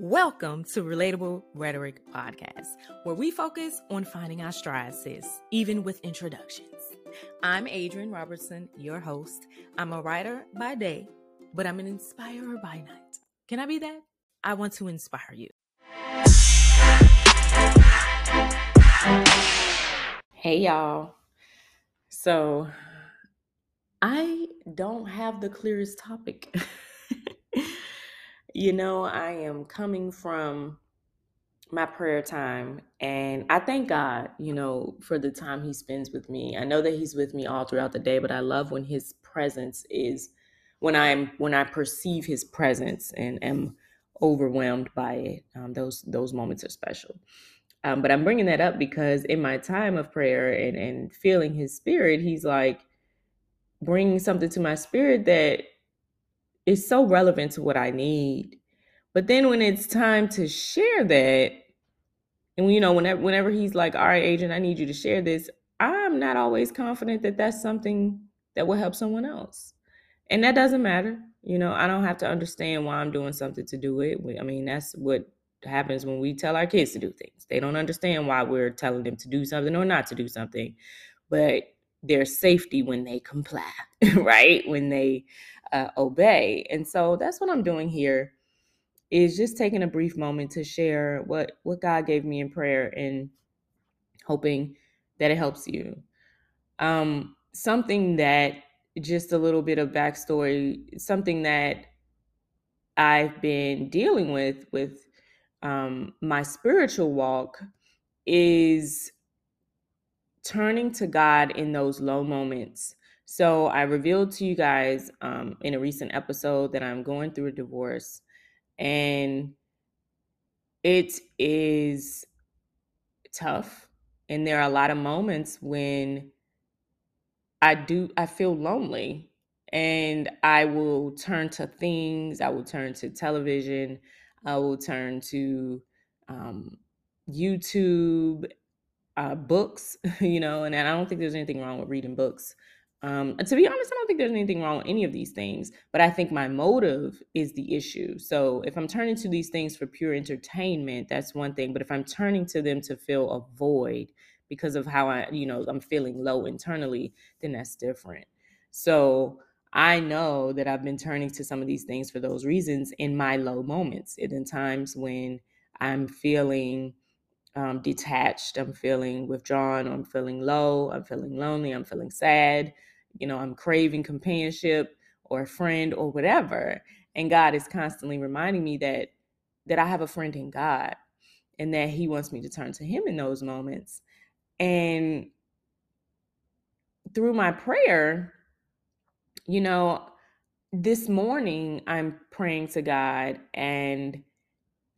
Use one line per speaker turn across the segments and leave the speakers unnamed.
Welcome to Relatable Rhetoric Podcast, where we focus on finding our stride, even with introductions. I'm Adrianne Robertson, your host. I'm a writer by day, but I'm an inspirer by night. Can I be that? I want to inspire you. Hey, y'all. So, I don't have the clearest topic. you know, I am coming from my prayer time and I thank God, you know, for the time he spends with me. I know that he's with me all throughout the day, but I love when his presence is when I'm when I perceive his presence and am overwhelmed by it. Um, those those moments are special. Um, but I'm bringing that up because in my time of prayer and and feeling his spirit, he's like, bringing something to my spirit that is so relevant to what I need. But then when it's time to share that, and you know, whenever whenever he's like, "All right, agent, I need you to share this," I'm not always confident that that's something that will help someone else, and that doesn't matter. You know, I don't have to understand why I'm doing something to do it. I mean, that's what happens when we tell our kids to do things. They don't understand why we're telling them to do something or not to do something, but their safety when they comply, right? When they uh, obey. And so that's what I'm doing here is just taking a brief moment to share what what God gave me in prayer and hoping that it helps you. Um, something that just a little bit of backstory, something that I've been dealing with with um, my spiritual walk is turning to God in those low moments. So I revealed to you guys um, in a recent episode that I'm going through a divorce, and it is tough. And there are a lot of moments when I do, I feel lonely, and I will turn to things, I will turn to television, I will turn to um, YouTube uh, books, you know, and, I don't think there's anything wrong with reading books. Um, to be honest, I don't think there's anything wrong with any of these things, but I think my motive is the issue. So if I'm turning to these things for pure entertainment, that's one thing. But if I'm turning to them to fill a void because of how I, you know, I'm feeling low internally, then that's different. So I know that I've been turning to some of these things for those reasons in my low moments, and in times when I'm feeling um, detached, I'm feeling withdrawn, I'm feeling low, I'm feeling lonely, I'm feeling sad, you know, I'm craving companionship or a friend or whatever. And God is constantly reminding me that that I have a friend in God and that he wants me to turn to him in those moments. And through my prayer, you know, this morning I'm praying to God and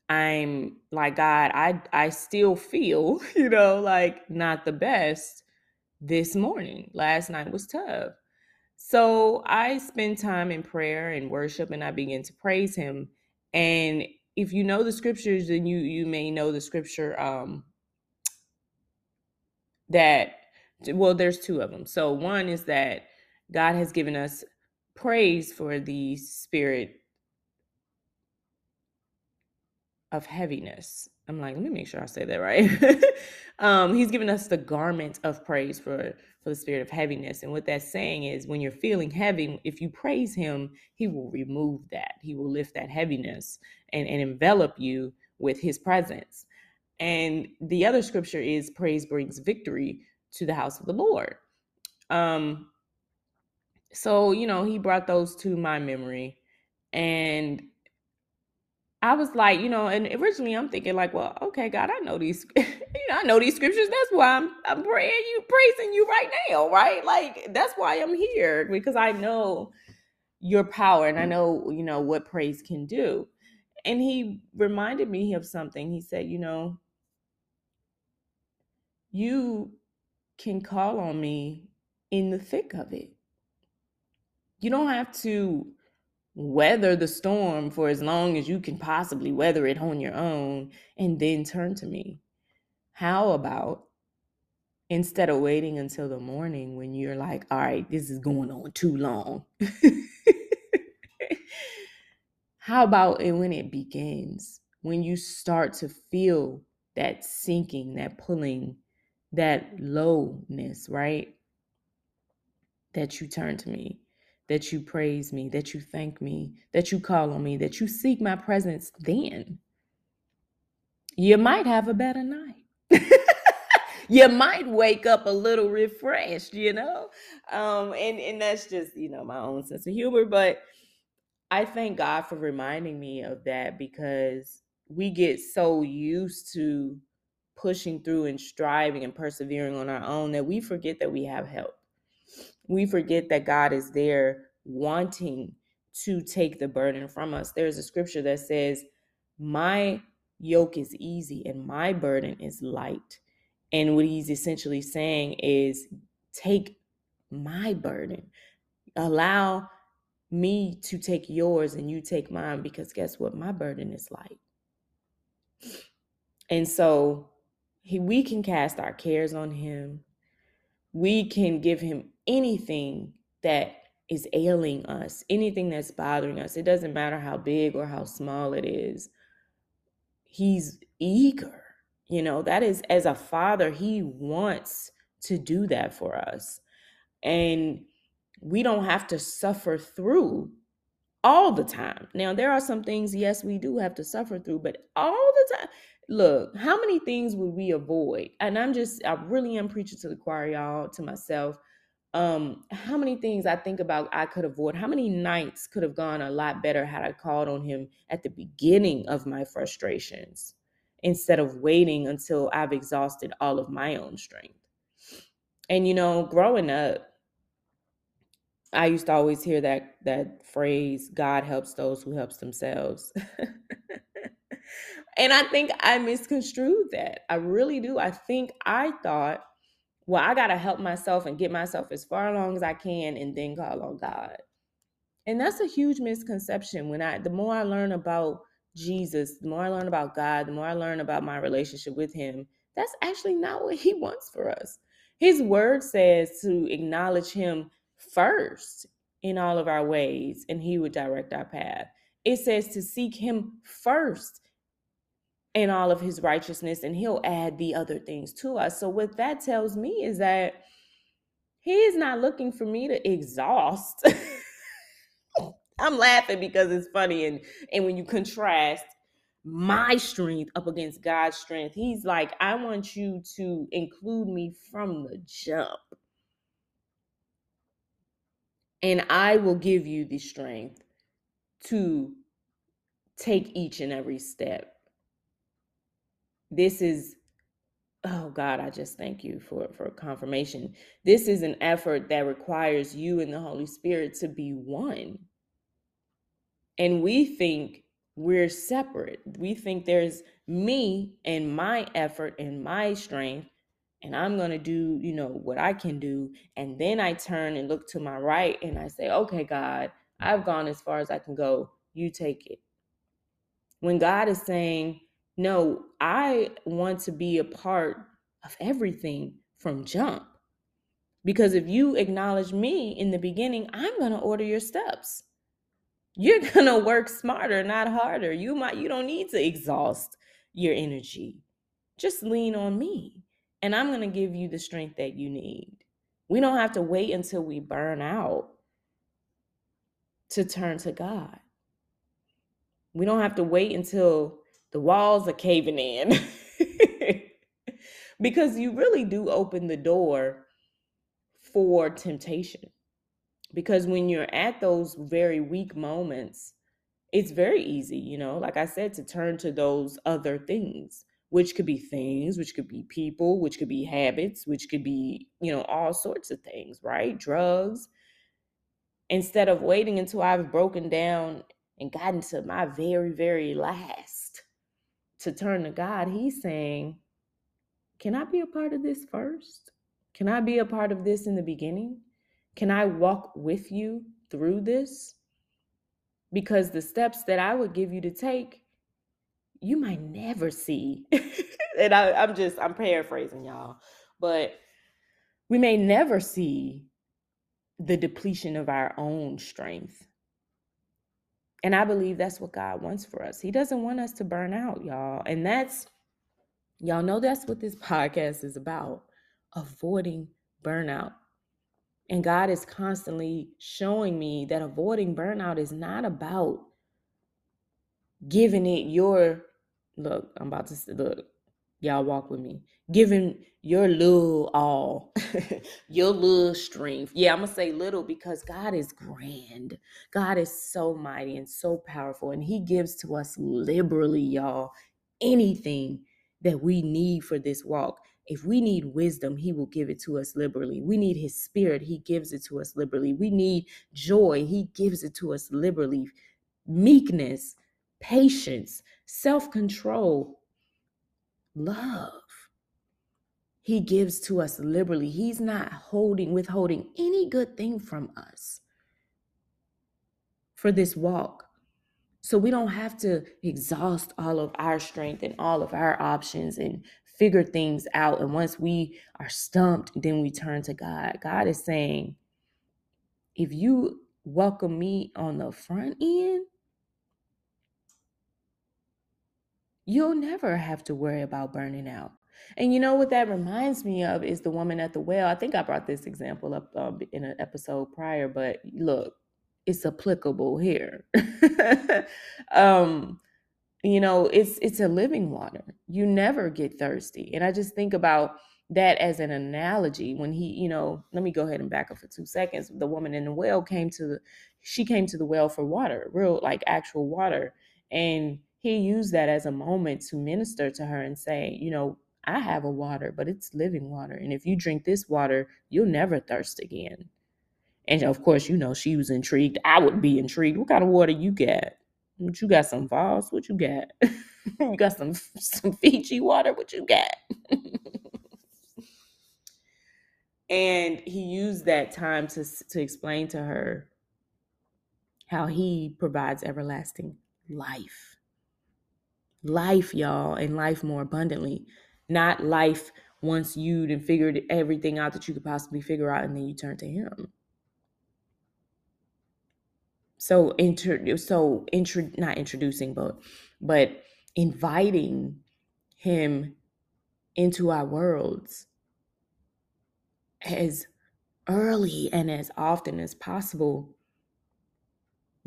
I'm like, God, I I still feel, you know, like not the best this morning. Last night was tough. So I spend time in prayer and worship and I begin to praise him. And if you know the scriptures, then you you may know the scripture um that well, there's two of them. So one is that God has given us praise for the spirit of heaviness. I'm like, let me make sure I say that right. um, he's given us the garment of praise for for the spirit of heaviness, and what that's saying is, when you're feeling heavy, if you praise Him, He will remove that. He will lift that heaviness and and envelop you with His presence. And the other scripture is, praise brings victory to the house of the Lord. Um, so you know, He brought those to my memory, and I was like, you know, and originally I'm thinking like, well, okay, God, I know these, you know, I know these scriptures. That's why I'm I'm praying you, praising you right now, right? Like that's why I'm here because I know your power and I know, you know, what praise can do. And he reminded me of something. He said, you know, you can call on me in the thick of it. You don't have to weather the storm for as long as you can possibly weather it on your own and then turn to me. How about instead of waiting until the morning when you're like, all right, this is going on too long? How about when it begins? when you start to feel that sinking, that pulling, that lowness, right? That you turn to me, that you praise me, that you thank me, that you call on me, that you seek my presence, then you might have a better night. you might wake up a little refreshed, you know? Um, and, and that's just, you know, my own sense of humor. But I thank God for reminding me of that because we get so used to pushing through and striving and persevering on our own that we forget that we have help. We forget that God is there wanting to take the burden from us. There's a scripture that says, My yoke is easy and my burden is light. And what he's essentially saying is, Take my burden, allow me to take yours and you take mine because guess what? My burden is light. And so he, we can cast our cares on him. We can give him anything that is ailing us, anything that's bothering us. It doesn't matter how big or how small it is. He's eager. You know, that is as a father, he wants to do that for us. And we don't have to suffer through all the time. Now, there are some things, yes, we do have to suffer through, but all the time, look, how many things would we avoid? And I'm just, I really am preaching to the choir, y'all, to myself. Um, how many things I think about I could avoid? How many nights could have gone a lot better had I called on him at the beginning of my frustrations instead of waiting until I've exhausted all of my own strength? And you know, growing up, I used to always hear that that phrase, God helps those who helps themselves. and I think I misconstrued that. I really do. I think I thought, well, I got to help myself and get myself as far along as I can and then call on God. And that's a huge misconception when I the more I learn about Jesus, the more I learn about God, the more I learn about my relationship with him, that's actually not what he wants for us. His word says to acknowledge him first in all of our ways, and he would direct our path. It says to seek him first in all of his righteousness, and he'll add the other things to us. So, what that tells me is that he is not looking for me to exhaust. I'm laughing because it's funny, and and when you contrast my strength up against God's strength, He's like, I want you to include me from the jump and I will give you the strength to take each and every step. This is oh God, I just thank you for for confirmation. This is an effort that requires you and the Holy Spirit to be one. And we think we're separate. We think there's me and my effort and my strength and I'm going to do, you know, what I can do. And then I turn and look to my right and I say, okay, God, I've gone as far as I can go. You take it. When God is saying, no, I want to be a part of everything from jump. Because if you acknowledge me in the beginning, I'm going to order your steps. You're going to work smarter, not harder. You might you don't need to exhaust your energy. Just lean on me and I'm going to give you the strength that you need. We don't have to wait until we burn out to turn to God. We don't have to wait until the walls are caving in. because you really do open the door for temptation. Because when you're at those very weak moments, it's very easy, you know, like I said, to turn to those other things which could be things, which could be people, which could be habits, which could be, you know, all sorts of things, right? Drugs. Instead of waiting until I've broken down and gotten to my very, very last to turn to God, He's saying, Can I be a part of this first? Can I be a part of this in the beginning? Can I walk with you through this? Because the steps that I would give you to take you might never see. and I, I'm just, I'm paraphrasing y'all, but we may never see the depletion of our own strength. And I believe that's what God wants for us. He doesn't want us to burn out, y'all. And that's, y'all know that's what this podcast is about avoiding burnout. And God is constantly showing me that avoiding burnout is not about giving it your look. I'm about to look, y'all walk with me. Giving your little all, your little strength. Yeah, I'm gonna say little because God is grand. God is so mighty and so powerful, and He gives to us liberally, y'all, anything that we need for this walk. If we need wisdom, He will give it to us liberally. We need His Spirit, He gives it to us liberally. We need joy, He gives it to us liberally. Meekness, patience, self control, love. He gives to us liberally. He's not holding, withholding any good thing from us for this walk. So we don't have to exhaust all of our strength and all of our options and figure things out. And once we are stumped, then we turn to God. God is saying, if you welcome me on the front end, you'll never have to worry about burning out. And you know what that reminds me of is the woman at the well. I think I brought this example up um, in an episode prior, but look, it's applicable here. um, you know, it's it's a living water. You never get thirsty. And I just think about that as an analogy when he, you know, let me go ahead and back up for two seconds. The woman in the well came to the she came to the well for water, real like actual water. And he used that as a moment to minister to her and say, you know, I have a water, but it's living water. And if you drink this water, you'll never thirst again. And of course, you know, she was intrigued. I would be intrigued. What kind of water you got? What you got some Voss? What you got? you got some some Fiji water? What you got? and he used that time to to explain to her how he provides everlasting life life, y'all, and life more abundantly. Not life once you'd and figured everything out that you could possibly figure out, and then you turn to Him. So, inter, so intro, not introducing, but but inviting Him into our worlds as early and as often as possible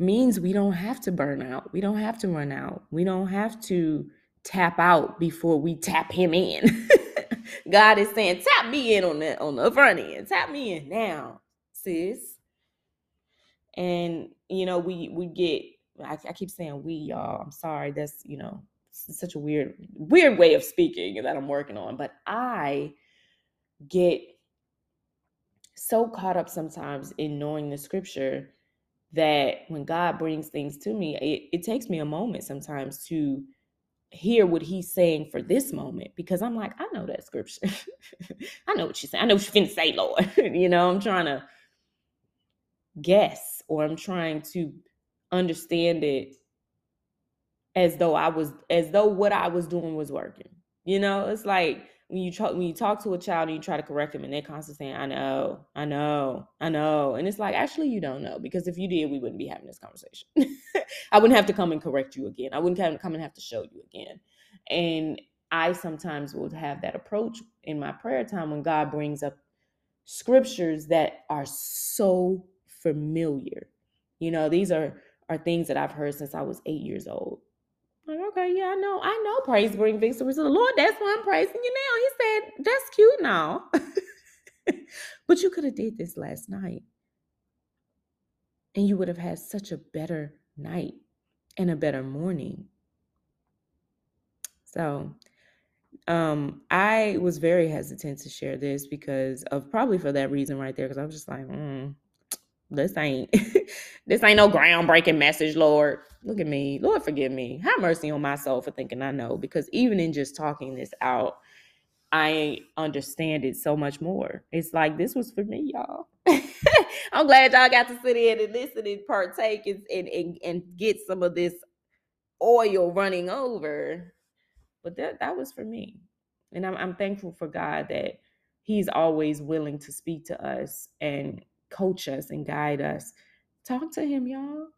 means we don't have to burn out. We don't have to run out. We don't have to tap out before we tap him in. God is saying, tap me in on the on the front end. Tap me in now, sis. And you know, we we get I, I keep saying we, y'all. I'm sorry. That's you know, such a weird, weird way of speaking that I'm working on. But I get so caught up sometimes in knowing the scripture that when God brings things to me, it, it takes me a moment sometimes to hear what he's saying for this moment because I'm like, I know that scripture. I know what she's saying. I know what going to say, Lord. you know, I'm trying to guess or I'm trying to understand it as though I was, as though what I was doing was working. You know, it's like when you talk when you talk to a child and you try to correct them and they're constantly saying, I know, I know, I know. And it's like, actually, you don't know, because if you did, we wouldn't be having this conversation. I wouldn't have to come and correct you again. I wouldn't have to come and have to show you again. And I sometimes would have that approach in my prayer time when God brings up scriptures that are so familiar. You know, these are are things that I've heard since I was eight years old. Like, okay, yeah, I know, I know praise bring victory to the Lord. That's why I'm praising you now. He said, That's cute now. but you could have did this last night. And you would have had such a better night and a better morning. So um I was very hesitant to share this because of probably for that reason right there, because I was just like, mm, this ain't this ain't no groundbreaking message, Lord. Look at me. Lord, forgive me. Have mercy on my soul for thinking I know. Because even in just talking this out, I understand it so much more. It's like this was for me, y'all. I'm glad y'all got to sit in and listen and partake and, and, and, and get some of this oil running over. But that that was for me. And I'm I'm thankful for God that He's always willing to speak to us and coach us and guide us. Talk to him, y'all.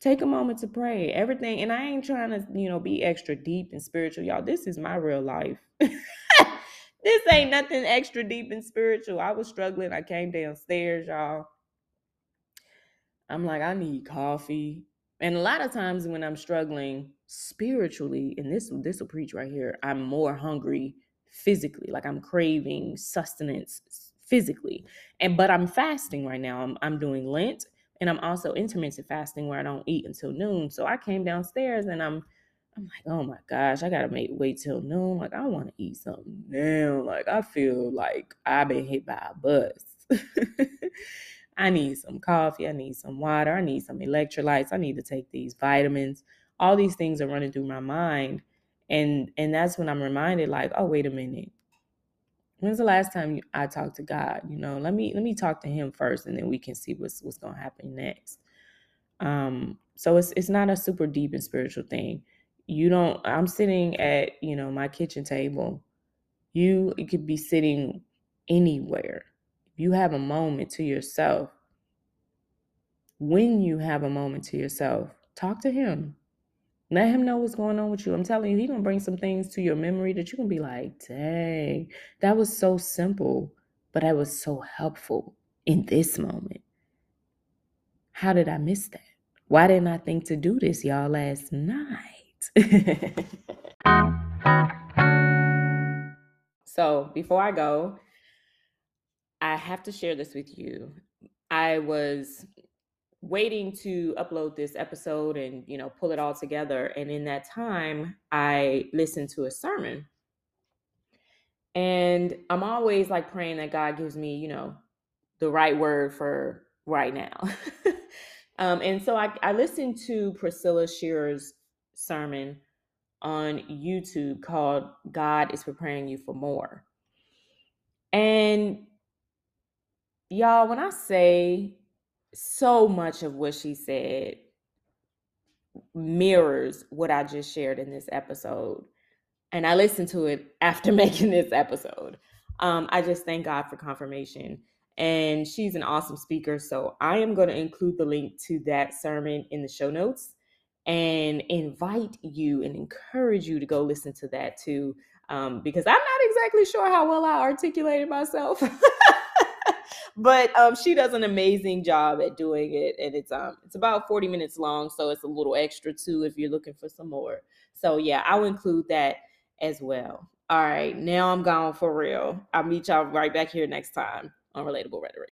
Take a moment to pray. Everything, and I ain't trying to, you know, be extra deep and spiritual, y'all. This is my real life. this ain't nothing extra deep and spiritual. I was struggling. I came downstairs, y'all. I'm like, I need coffee. And a lot of times when I'm struggling spiritually, and this this will preach right here, I'm more hungry physically. Like I'm craving sustenance physically. And but I'm fasting right now. I'm I'm doing Lent and I'm also intermittent fasting where I don't eat until noon. So I came downstairs and I'm I'm like, oh my gosh, I gotta make wait till noon. Like I want to eat something now. Like I feel like I've been hit by a bus. I need some coffee. I need some water. I need some electrolytes. I need to take these vitamins. All these things are running through my mind. And and that's when I'm reminded, like, oh, wait a minute. When's the last time I talked to God? You know, let me let me talk to him first and then we can see what's what's gonna happen next. Um, so it's it's not a super deep and spiritual thing. You don't I'm sitting at, you know, my kitchen table. You, you could be sitting anywhere you have a moment to yourself, when you have a moment to yourself, talk to him. Let him know what's going on with you. I'm telling you, he gonna bring some things to your memory that you're gonna be like, dang, that was so simple, but that was so helpful in this moment. How did I miss that? Why didn't I think to do this, y'all, last night? so before I go, I have to share this with you. I was waiting to upload this episode and you know pull it all together and in that time I listened to a sermon. And I'm always like praying that God gives me, you know, the right word for right now. um, and so I, I listened to Priscilla Shirer's sermon on YouTube called God is Preparing You for More. And y'all, when I say so much of what she said mirrors what I just shared in this episode, and I listened to it after making this episode. Um, I just thank God for confirmation. And she's an awesome speaker. So I am going to include the link to that sermon in the show notes and invite you and encourage you to go listen to that too. Um, because I'm not exactly sure how well I articulated myself. but um, she does an amazing job at doing it, and it's um it's about forty minutes long, so it's a little extra too if you're looking for some more. So yeah, I'll include that as well. All right, now I'm gone for real. I'll meet y'all right back here next time on Relatable Rhetoric.